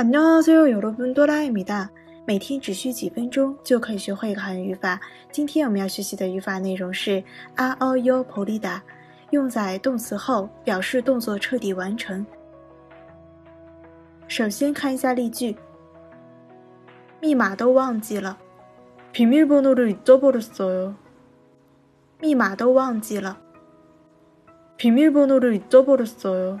안녕하세요여러분多拉米达。每天只需几分钟就可以学会一个韩语语法。今天我们要学习的语法内容是아어요폴리 다， 用在动词后，表示动作彻底完成。首先看一下例句：密码都忘记了。비밀번호를잊어버렸어 요。 密码都忘记了。비밀번호를잊어버렸어 요。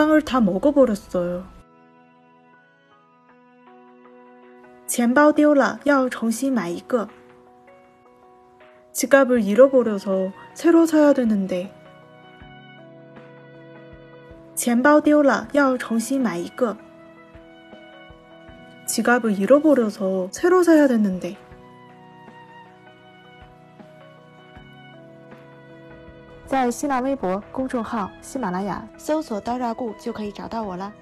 빵을다먹어버렸어 요。 钱包丢了，要重新买一个。지갑을잃어버려서새로사야되는 데。 钱包丢了，要重新买一个。지갑을잃어버려서새로사야되는 데。 在新浪微博公众号“喜马拉雅”搜索“刀扎固”就可以找到我了。